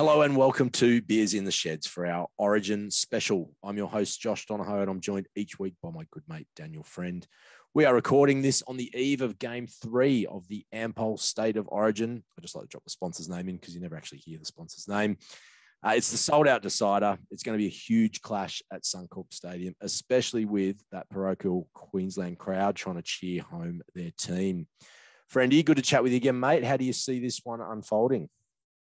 Hello and welcome to Beers in the Sheds for our Origin special. I'm your host, Josh Donohoe, and I'm joined each week by my good mate, Daniel Friend. We are recording this on the eve of game three of the Ampol State of Origin. I just like to drop the sponsor's name in because you never actually hear the sponsor's name. Uh, it's the sold out decider. It's going to be a huge clash at Suncorp Stadium, especially with that parochial Queensland crowd trying to cheer home their team. Friendy, good to chat with you again, mate. How do you see this one unfolding?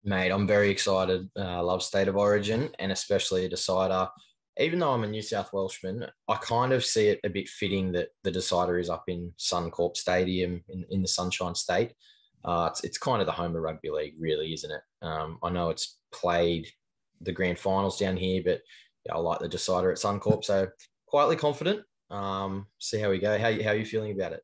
Mate, I'm very excited. I uh, love State of Origin and especially a decider. Even though I'm a New South Welshman, I kind of see it a bit fitting that the decider is up in Suncorp Stadium in, in the Sunshine State. Uh, it's, it's kind of the home of rugby league, really, isn't it? Um, I know it's played the grand finals down here, but yeah, I like the decider at Suncorp. So quietly confident. Um, see how we go. How, how are you feeling about it?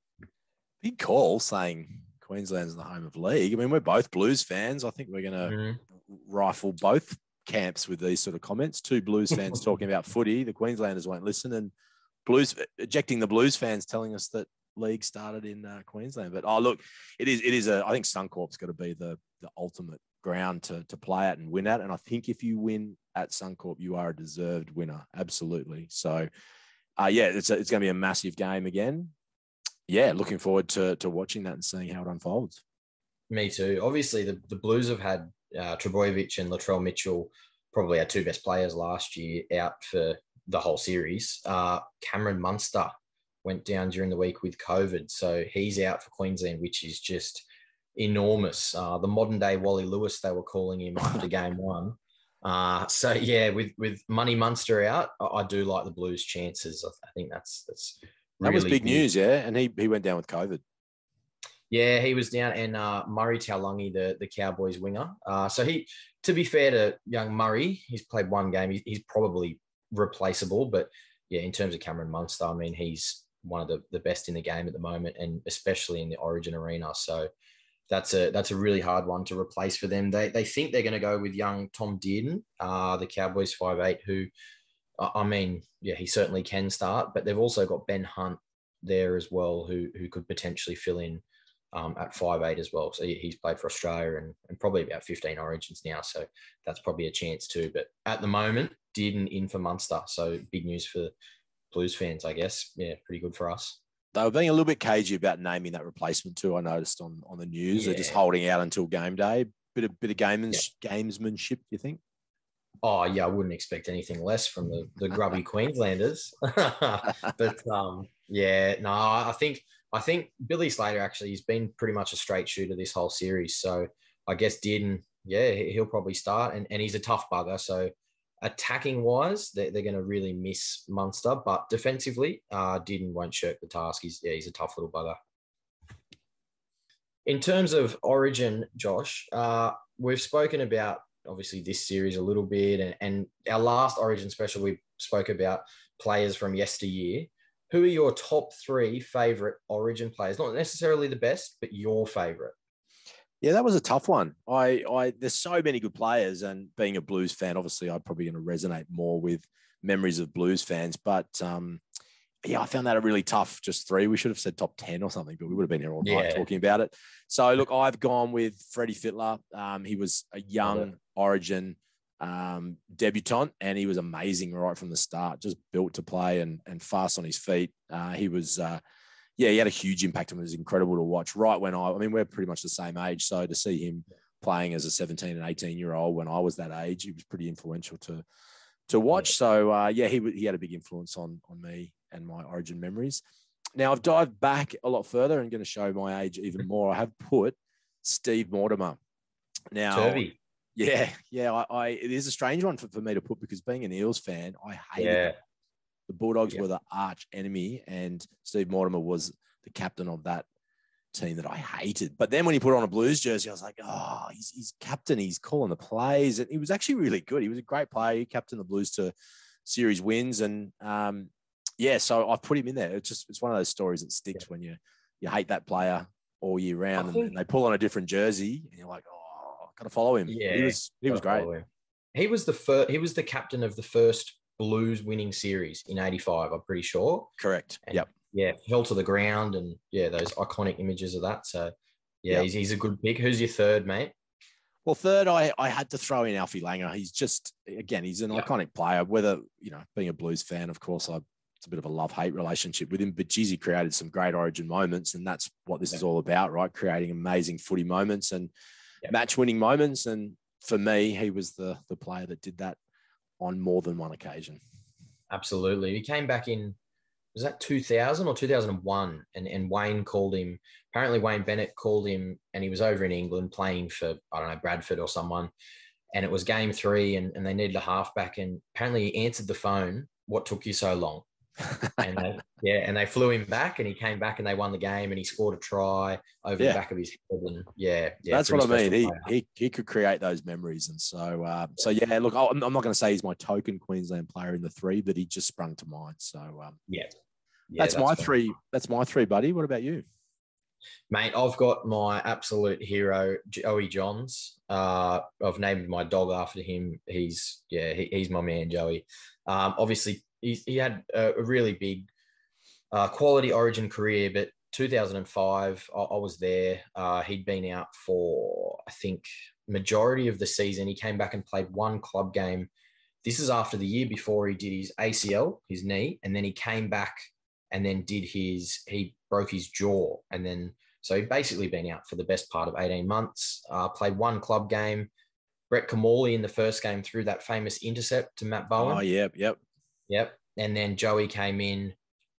Big call saying Queensland's the home of league. I mean, we're both Blues fans. I think we're going to mm-hmm. rifle both camps with these sort of comments. Two Blues fans talking about footy. The Queenslanders won't listen, and Blues ejecting the Blues fans telling us that league started in uh, Queensland. But oh, look, it is it is a. I think Suncorp's got to be the the ultimate ground to to play at and win at. And I think if you win at Suncorp, you are a deserved winner. Absolutely. So, uh, yeah, it's a, it's going to be a massive game again. Yeah, looking forward to to watching that and seeing how it unfolds. Me too. Obviously, the, the Blues have had uh, Trbojevic and Latrell Mitchell, probably our two best players last year, out for the whole series. Uh, Cameron Munster went down during the week with COVID. So he's out for Queensland, which is just enormous. Uh, the modern day Wally Lewis, they were calling him after game one. Uh, so yeah, with with Money Munster out, I, I, do like the Blues' chances. I, think that's that's really that was big, news, yeah. And he he went down with COVID. Yeah, he was down, and uh, Murray Taulagi, the the Cowboys winger. Uh, so he, to be fair to young Murray, he's played one game. He, he's probably replaceable, but yeah, in terms of Cameron Munster, I mean, he's one of the, the best in the game at the moment, and especially in the Origin arena. So that's a that's a really hard one to replace for them. They they think they're going to go with young Tom Dearden, uh, the Cowboys five eight, who I mean, yeah, he certainly can start, but they've also got Ben Hunt there as well, who who could potentially fill in um, at five eight as well. So he's played for Australia and, and probably about 15 origins now. So that's probably a chance too. But at the moment, Dearden in for Munster. So big news for Blues fans, I guess. Yeah, pretty good for us. They were being a little bit cagey about naming that replacement too. I noticed on, on the news. Yeah. They're just holding out until game day. Bit of bit of gamens, yeah. gamesmanship, do you think? Oh yeah, I wouldn't expect anything less from the, the grubby Queenslanders. but um, yeah, no, I think I think Billy Slater actually has been pretty much a straight shooter this whole series. So I guess Dearden, yeah, he'll probably start, and, and he's a tough bugger. So attacking wise, they're, they're going to really miss Munster, but defensively, uh, Dearden won't shirk the task. He's yeah, he's a tough little bugger. In terms of Origin, Josh, uh, we've spoken about obviously this series a little bit, and, and our last Origin special we spoke about players from yesteryear. Who are your top three favorite Origin players? Not necessarily the best, but your favorite. Yeah, that was a tough one. I, I, there's so many good players, and being a Blues fan, obviously, I'm probably going to resonate more with memories of Blues fans. But um, yeah, I found that a really tough. Just three. We should have said top ten or something, but we would have been here all night yeah. talking about it. So look, I've gone with Freddie Fittler. Um, he was a young Origin um, debutant, and he was amazing right from the start. Just built to play and and fast on his feet. Uh, he was, uh, yeah, he had a huge impact and it was incredible to watch. Right when I, I mean, we're pretty much the same age, so to see him playing as a 17 and 18 year old when I was that age, he was pretty influential to to watch. So uh, yeah, he he had a big influence on on me and my Origin memories. Now I've dived back a lot further and going to show my age even more. I have put Steve Mortimer. Now. Yeah, yeah. I, I, it is a strange one for, for me to put because being an Eels fan, I hated yeah. The Bulldogs yeah. were the arch enemy, and Steve Mortimer was the captain of that team that I hated. But then when he put on a Blues jersey, I was like, oh, he's, he's captain. He's calling the plays, and he was actually really good. He was a great player. He captained the Blues to series wins, and um, yeah, so I put him in there. It's just it's one of those stories that sticks yeah. when you you hate that player all year round, and, and, they pull on a different jersey, and you're like, oh Got to follow him. Yeah, he was he was great. He was the first. He was the captain of the first Blues winning series in '85. I'm pretty sure. Correct. And yep. Yeah, fell to the ground, and yeah, those iconic images of that. So yeah, yep. he's, he's a good pick. Who's your third, mate? Well, third, I, I had to throw in Alfie Langer. He's just again, he's an Yeah. iconic player. Whether you know, being a Blues fan, of course, I it's a bit of a love hate relationship with him. But he created some great Origin moments, and that's what this is all about, right? Creating amazing footy moments and Yeah. match winning moments. And for me, he was the the player that did that on more than one occasion. Absolutely. He came back in, was that 2000 or 2001? And, and Wayne called him, apparently Wayne Bennett called him and he was over in England playing for, I don't know, Bradford or someone. And it was game three and, and they needed a halfback. And apparently he answered the phone, What took you so long? And they, yeah, and they flew him back and he came back and they won the game and he scored a try over Yeah. the back of his head. And yeah, yeah That's what I mean. He, player. he he could create those memories, and so uh, so yeah. Look, I'm, I'm not going to say he's my token Queensland player in the three, but he just sprung to mind. So um, yeah. Yeah, that's, my fair. three. That's my three, buddy. What about you? Mate, I've got my absolute hero, Joey Johns. Uh, I've named my dog after him. He's yeah, he, he's my man, Joey. Um, obviously, he, he had a, a really big uh, quality Origin career, but 2005, I, I was there. Uh, he'd been out for I think majority of the season. He came back and played one club game. This is after the year before he did his ACL, his knee, and then he came back and then did his he broke his jaw and then so he'd basically been out for the best part of 18 months uh, played one club game brett kimmorley in the first game threw that famous intercept to matt bowen Oh, yep, yep. Yep and then joey came in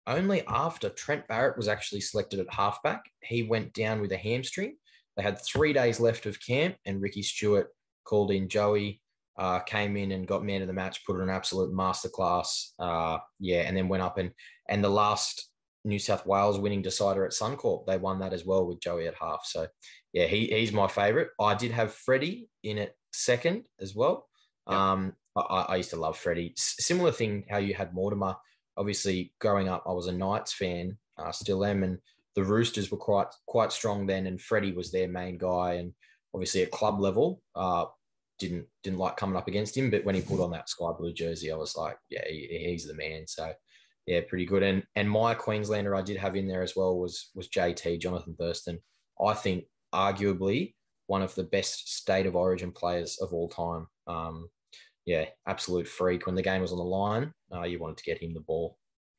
only after trent barrett was actually selected at halfback he went down with a hamstring they had three days left of camp and ricky stuart called in joey uh, came in and got man of the match, put in an absolute masterclass. Uh, yeah, and then went up and and the last New South Wales winning decider at Suncorp, they won that as well with Joey at half. So yeah, he, he's my favourite. I did have Freddie in it second as well. Yeah. Um, I, I used to love Freddie. S- similar thing how you had Mortimer. Obviously, growing up, I was a Knights fan, uh, still am, and the Roosters were quite quite strong then, and Freddie was their main guy, and obviously at club level, uh, didn't didn't like coming up against him, but when he put on that sky blue jersey, I was like, yeah, he, he's the man. So yeah, pretty good. And and my Queenslander I did have in there as well was was JT Jonathan Thurston. I think arguably one of the best state of origin players of all time. Um, yeah, absolute freak. When the game was on the line, uh, you wanted to get him the ball.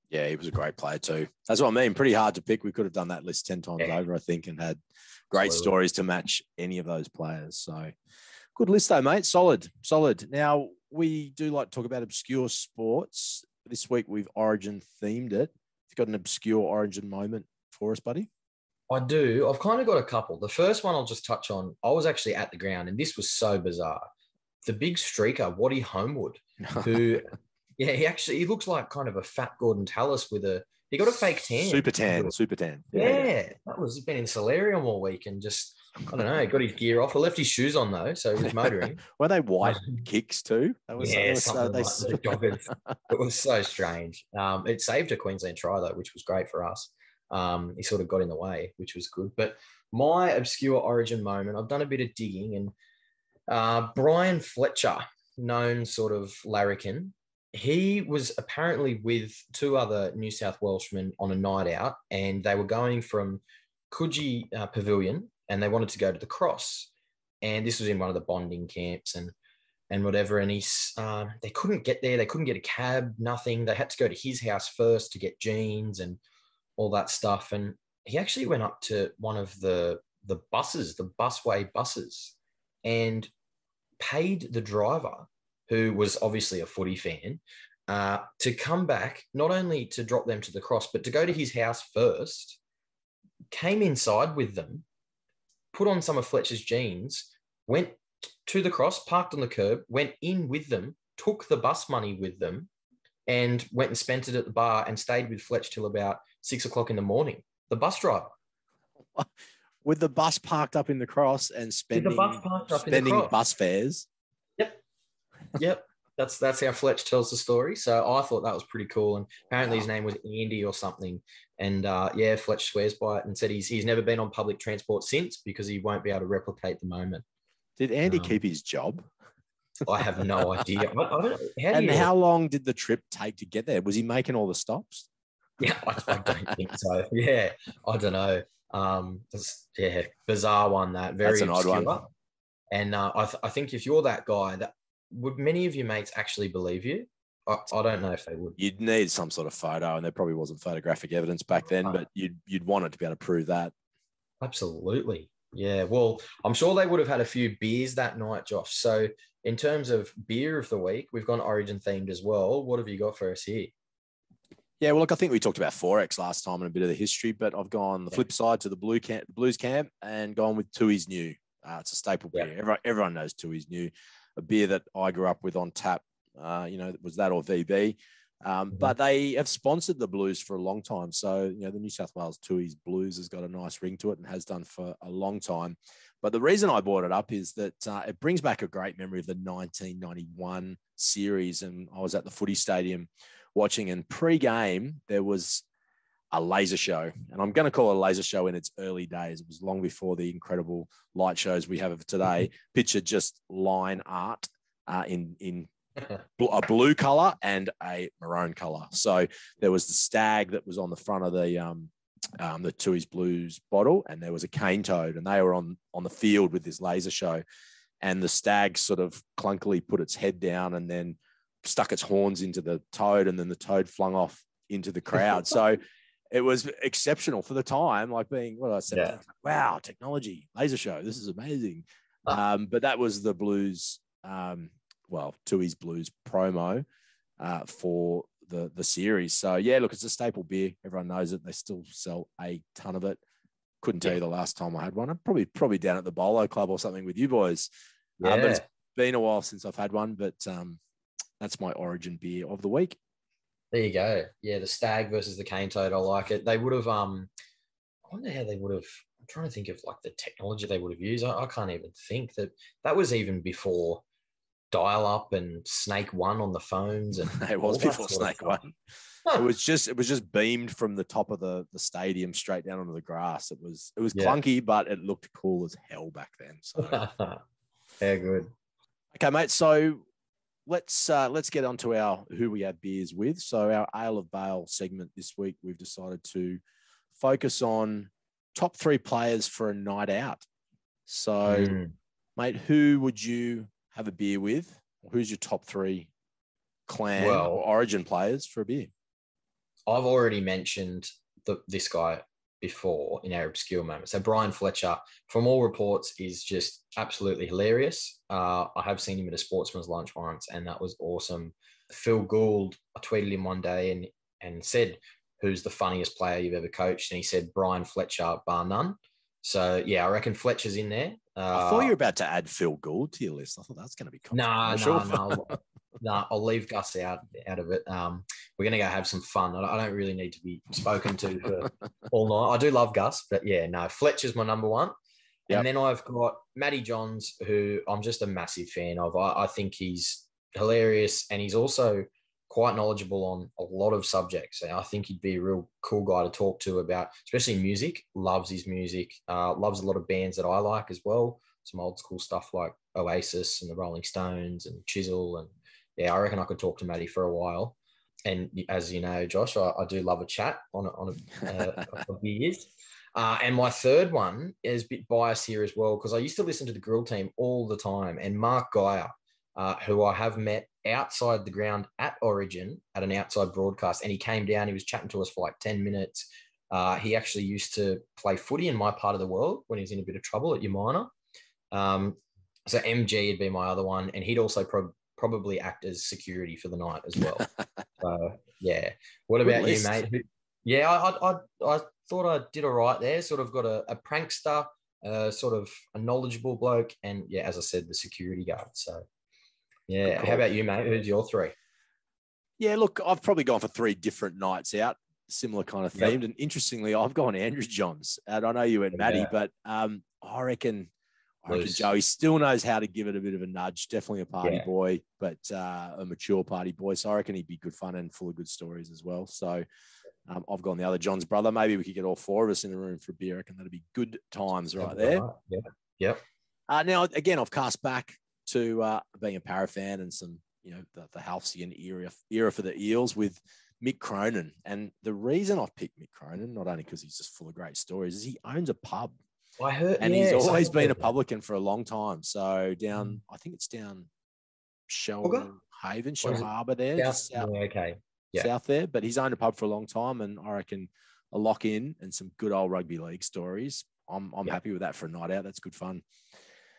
Yeah, he was a great player too. That's what I mean. Pretty hard to pick. We could have done that list 10 times Yeah. over, I think, and had great Absolutely. stories to match any of those players. So good list though, mate. Solid, solid. Now we do like to talk about obscure sports. This week we've origin themed it. You've got an obscure origin moment for us, buddy? I do. I've kind of got a couple. The first one I'll just touch on. I was actually at the ground, and this was so bizarre. The big streaker, Waddy Homewood, who, yeah, he actually he looks like kind of a fat Gordon Tallis with a he got a fake tan. Super tan, super tan. Yeah, that was been in solarium all week and just I don't know, got his gear off. I left his shoes on though, so he was motoring. Were they white kicks too? That was, yeah, was something they, like. It was so strange. Um, it saved a Queensland try though, which was great for us. Um, he sort of got in the way, which was good. But my obscure origin moment, I've done a bit of digging, and uh, Brian Fletcher, known sort of larrikin, he was apparently with two other New South Welshmen on a night out, and they were going from Coogee uh, Pavilion, and they wanted to go to the Cross, and this was in one of the bonding camps, and and whatever. And he's uh, they couldn't get there. They couldn't get a cab. Nothing. They had to go to his house first to get jeans and all that stuff. And he actually went up to one of the the buses, the busway buses, and paid the driver, who was obviously a footy fan, uh, to come back not only to drop them to the cross, but to go to his house first. Came inside with them, put on some of Fletcher's jeans, went to the cross, parked on the curb, went in with them, took the bus money with them, and went and spent it at the bar and stayed with Fletch till about six o'clock in the morning. The bus driver. with the bus parked up in the cross and spending, bus parked up in the spending bus fares. Yep. Yep. that's that's how Fletch tells the story. So I thought that was pretty cool. And apparently his name was Andy or something. And uh, yeah, Fletch swears by it and said he's he's never been on public transport since because he won't be able to replicate the moment. Did Andy Um, keep his job? I have no idea. I, I don't, how And you, how long did the trip take to get there? Was he making all the stops? Yeah, I, I don't think so. Yeah, I don't know. Um, yeah, bizarre one. That very That's an odd one. And uh, I, th- I think if you're that guy, that would many of your mates actually believe you? I, I don't know if they would. You'd need some sort of photo, and there probably wasn't photographic evidence back then, but you'd you'd want it to be able to prove that. Absolutely. Yeah. Well, I'm sure they would have had a few beers that night, Josh. So, in terms of beer of the week, we've gone Origin themed as well. What have you got for us here? Yeah, well, look, I think we talked about XXXX last time and a bit of the history, but I've gone the flip side to the blue camp, Blues camp, and gone with Tooheys New. Uh, it's a staple beer. Everyone, everyone knows Tooheys New, a beer that I grew up with on tap. Uh, you know, was that or VB? Um, mm-hmm. But they have sponsored the Blues for a long time. So, you know, the New South Wales Tooheys Blues has got a nice ring to it and has done for a long time. But the reason I brought it up is that uh, it brings back a great memory of the 1991 series. And I was at the footy stadium watching, and pre game, there was a laser show. And I'm going to call it a laser show in its early days. It was long before the incredible light shows we have today. Mm-hmm. Picture just line art uh, in, in a blue color and a maroon color. So there was the stag that was on the front of the um, um, the Tooheys Blues bottle, and there was a cane toad, and they were on on the field with this laser show. And the stag sort of clunkily put its head down and then stuck its horns into the toad, and then the toad flung off into the crowd. so it was exceptional for the time, like being what I said, yeah. wow, technology, laser show, this is amazing. Ah. Um, but that was the blues um, well, Tooheys Blues promo uh, for the the series. So yeah, look, it's a staple beer. Everyone knows it. They still sell a ton of it. Couldn't tell yeah. you the last time I had one. I'm probably probably down at the Bolo Club or something with you boys. Yeah. Um, but it's been a while since I've had one. But um, that's my origin beer of the week. There you go. Yeah, the stag versus the cane toad. I like it. They would have. Um, I wonder how they would have. I'm trying to think of like the technology they would have used. I, I can't even think that that was even before dial up and Snake One on the phones, and it was before Snake One. it was just it was just beamed from the top of the the stadium straight down onto the grass. It was it was yeah. clunky, but it looked cool as hell back then. So yeah, good. Okay, mate. So let's uh, let's get on to our who we have beers with. So our Ale of Bale segment this week, we've decided to focus on top three players for a night out. So, mm. mate, who would you have a beer with? Who's your top three clan well, or origin players for a beer? I've already mentioned the, this guy before in our obscure moments. So Brian Fletcher, from all reports, is just absolutely hilarious. Uh, I have seen him at a sportsman's lunch once, and that was awesome. Phil Gould, I tweeted him one day and and said, "Who's the funniest player you've ever coached?" And he said, "Brian Fletcher, bar none." So yeah, I reckon Fletcher's in there. Uh, I thought you were about to add Phil Gould to your list. I thought that's going to be no, no, no, no. I'll leave Gus out out of it. Um, we're going to go have some fun. I don't really need to be spoken to for all night. I do love Gus, but yeah, no. Fletcher's my number one. Yep. And then I've got Matty Johns, who I'm just a massive fan of. I, I think he's hilarious, and he's also quite knowledgeable on a lot of subjects. And I think he'd be a real cool guy to talk to about, especially music. Loves his music. Uh, loves a lot of bands that I like as well. Some old school stuff like Oasis and the Rolling Stones and Chisel. And yeah, I reckon I could talk to Matty for a while. And as you know, Josh, I, I do love a chat on a, on a, uh, a years. Uh, and my third one is a bit biased here as well because I used to listen to the Grill Team all the time. And Mark Geyer, uh, who I have met outside the ground at Origin at an outside broadcast. And he came down, he was chatting to us for like 10 minutes. Uh, he actually used to play footy in my part of the world when he was in a bit of trouble at Umina. Um, so MG would be my other one. And he'd also pro- probably act as security for the night as well. so, yeah. What about you, mate? Yeah, I, I, I, thought I did all right there. Sort of got a, a prankster, uh, sort of a knowledgeable bloke, and yeah, as I said, the security guard. So yeah. How about you, mate? Who's your three? Yeah, look, I've probably gone for three different nights out, similar kind of themed. Yep. And interestingly, I've gone Andrew Johns. And I know you and Matty, yeah. but um, I reckon I reckon Joey still knows how to give it a bit of a nudge. Definitely a party yeah. boy, but uh, a mature party boy. So I reckon he'd be good fun and full of good stories as well. So um, I've gone the other John's brother. Maybe we could get all four of us in a room for a beer. I reckon that'd be good times right there. Yeah. Yep. Uh, now, again, I've cast back to uh, being a Parra fan and some, you know, the, the halcyon era, era for the Eels with Mick Cronin. And the reason I've picked Mick Cronin, not only because he's just full of great stories, is he owns a pub. I heard, and yeah, he's always been a publican for a long time. So down, Mm. I think it's down Shell? Haven, Shell Harbour there, South- just south, okay. Yeah. south there. But he's owned a pub for a long time, and I reckon a lock in and some good old rugby league stories. I'm I'm Yeah. happy with that for a night out. That's good fun.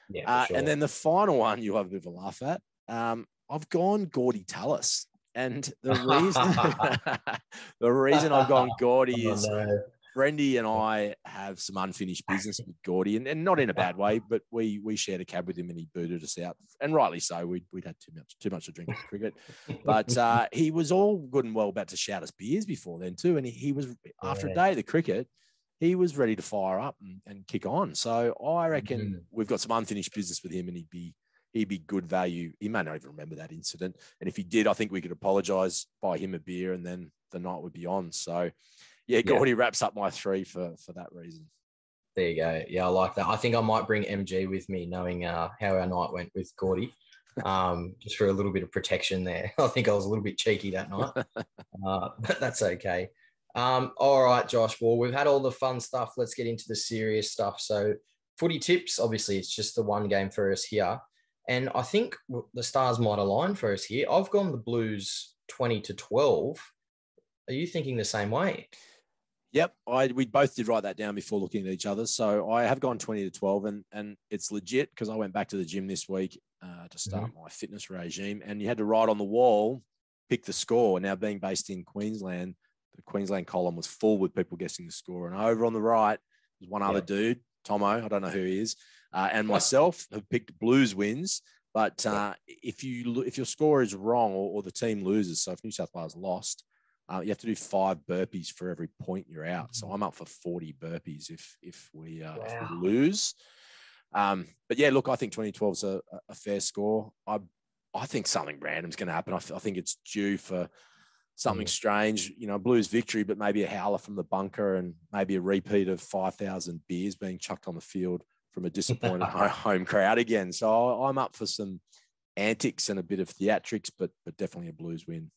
Yeah, Uh, sure. And then the final one you'll have a bit of a laugh at. Um, I've gone Gordy Tallis. And the reason the reason I've gone Gordy Oh, is no. Brendy and I have some unfinished business with Gordy, and, and not in a bad way, but we we shared a cab with him and he booted us out, and rightly so. We'd, we'd had too much too much to drink at cricket, but uh, he was all good and well about to shout us beers before then too, and he, he was after a day of the cricket, he was ready to fire up and, and kick on. So I reckon Mhm. we've got some unfinished business with him, and he'd be he'd be good value. He may not even remember that incident, and if he did, I think we could apologise, buy him a beer, and then the night would be on. So. Yeah, Yeah. Gordy wraps up my three for for that reason. There you go. Yeah, I like that. I think I might bring MG with me, knowing uh, how our night went with Gordy, um, just for a little bit of protection there. I think I was a little bit cheeky that night, uh, but that's okay. Um, all right, Josh. Well, we've had all the fun stuff. Let's get into the serious stuff. So, footy tips. Obviously, it's just the one game for us here, and I think the stars might align for us here. I've gone the Blues twenty to twelve. Are you thinking the same way? Yep, I we both did write that down before looking at each other. So I have gone twenty to twelve, and and it's legit because I went back to the gym this week uh, to start my fitness regime, and you had to write on the wall, pick the score. Now being based in Queensland, the Queensland column was full with people guessing the score, and over on the right was one other Yeah. dude, Tomo. I don't know who he is, uh, and myself have picked Blues wins. But uh, if you if your score is wrong or, or the team loses, so if New South Wales lost, uh, you have to do five burpees for every point you're out. So I'm up for 40 burpees if if we, uh, if we lose. Um, but yeah, look, I think 2012 is a, a fair score. I I think something random is going to happen. I, th- I think it's due for something strange. You know, Blues victory, but maybe a howler from the bunker and maybe a repeat of 5,000 beers being chucked on the field from a disappointed home crowd again. So I'm up for some antics and a bit of theatrics, but but definitely a Blues win.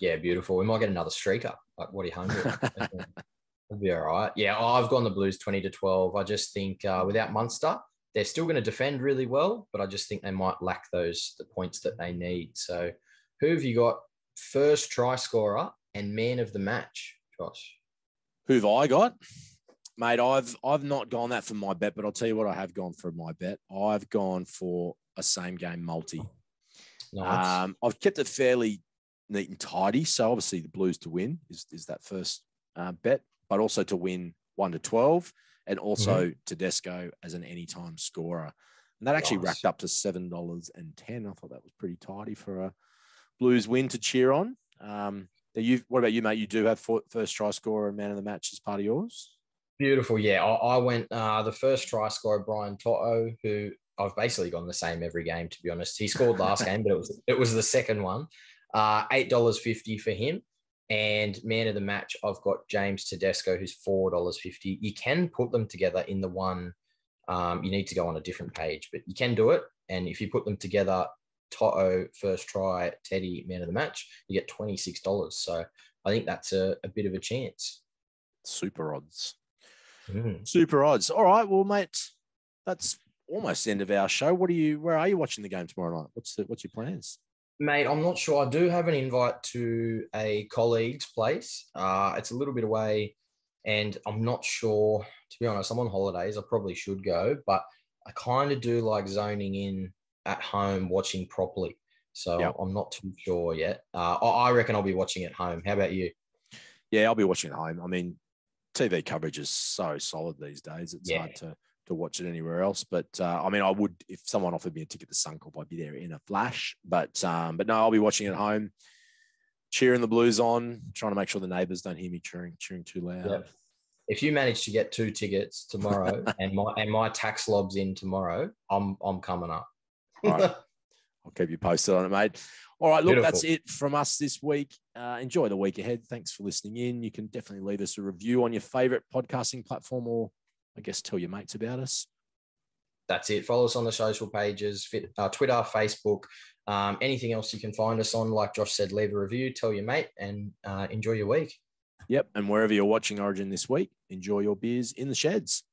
Yeah, beautiful. We might get another streaker, like Waddy Homewood. That'd be all right. Yeah, I've gone the Blues 20 to 12. I just think uh, without Munster, they're still going to defend really well, but I just think they might lack those the points that they need. So, who have you got first try scorer and man of the match, Josh? Who've I got? Mate, I've I've not gone that for my bet, but I'll tell you what I have gone for my bet. I've gone for a same game multi. Nice. Um, I've kept it fairly neat and tidy. So obviously the Blues to win is, is that first uh, bet, but also to win one to twelve, and also Tedesco as an anytime scorer. And that actually Nice. racked up to seven dollars and ten. I thought that was pretty tidy for a Blues win to cheer on. Um, you, what about you, mate? You do have fir- first try scorer and man of the match as part of yours. Beautiful. Yeah, I, I went uh, the first try scorer, Brian To'o, who I've basically gone the same every game. To be honest, he scored last game, but it was it was the second one. Uh, Eight dollars fifty for him, and man of the match, I've got James Tedesco, who's four dollars fifty. You can put them together in the one. Um, you need to go on a different page, but you can do it. And if you put them together, To'o first try, Teddy man of the match, you get twenty six dollars. So I think that's a, a bit of a chance. Super odds. Mm. Super odds. All right. Well, mate, that's almost the end of our show. What are you? Where are you watching the game tomorrow night? What's the, what's your plans? Mate, I'm not sure. I do have an invite to a colleague's place. Uh, it's a little bit away, and I'm not sure. To be honest, I'm on holidays. I probably should go, but I kind of do like zoning in at home, watching properly. So Yep. I'm not too sure yet. Uh, I reckon I'll be watching at home. How about you? Yeah, I'll be watching at home. I mean, TV coverage is so solid these days. It's Yeah. hard to to watch it anywhere else. But uh, I mean, I would if someone offered me a ticket to Suncorp, I'd be there in a flash. But um, but no, I'll be watching at home, cheering the Blues on, trying to make sure the neighbours don't hear me cheering cheering too loud. If you manage to get two tickets tomorrow, and my and my tax lobs in tomorrow, I'm I'm coming up. Right. I'll keep you posted on it, mate. All right, look, Beautiful. that's it from us this week. Uh, enjoy the week ahead. Thanks for listening in. You can definitely leave us a review on your favorite podcasting platform or I guess tell your mates about us. that's it. Follow us on the social pages, uh, Twitter, Facebook, um, anything else you can find us on. Like Josh said, leave a review, tell your mate, and uh, enjoy your week. Yep. And wherever you're watching Origin this week, enjoy your beers in the sheds.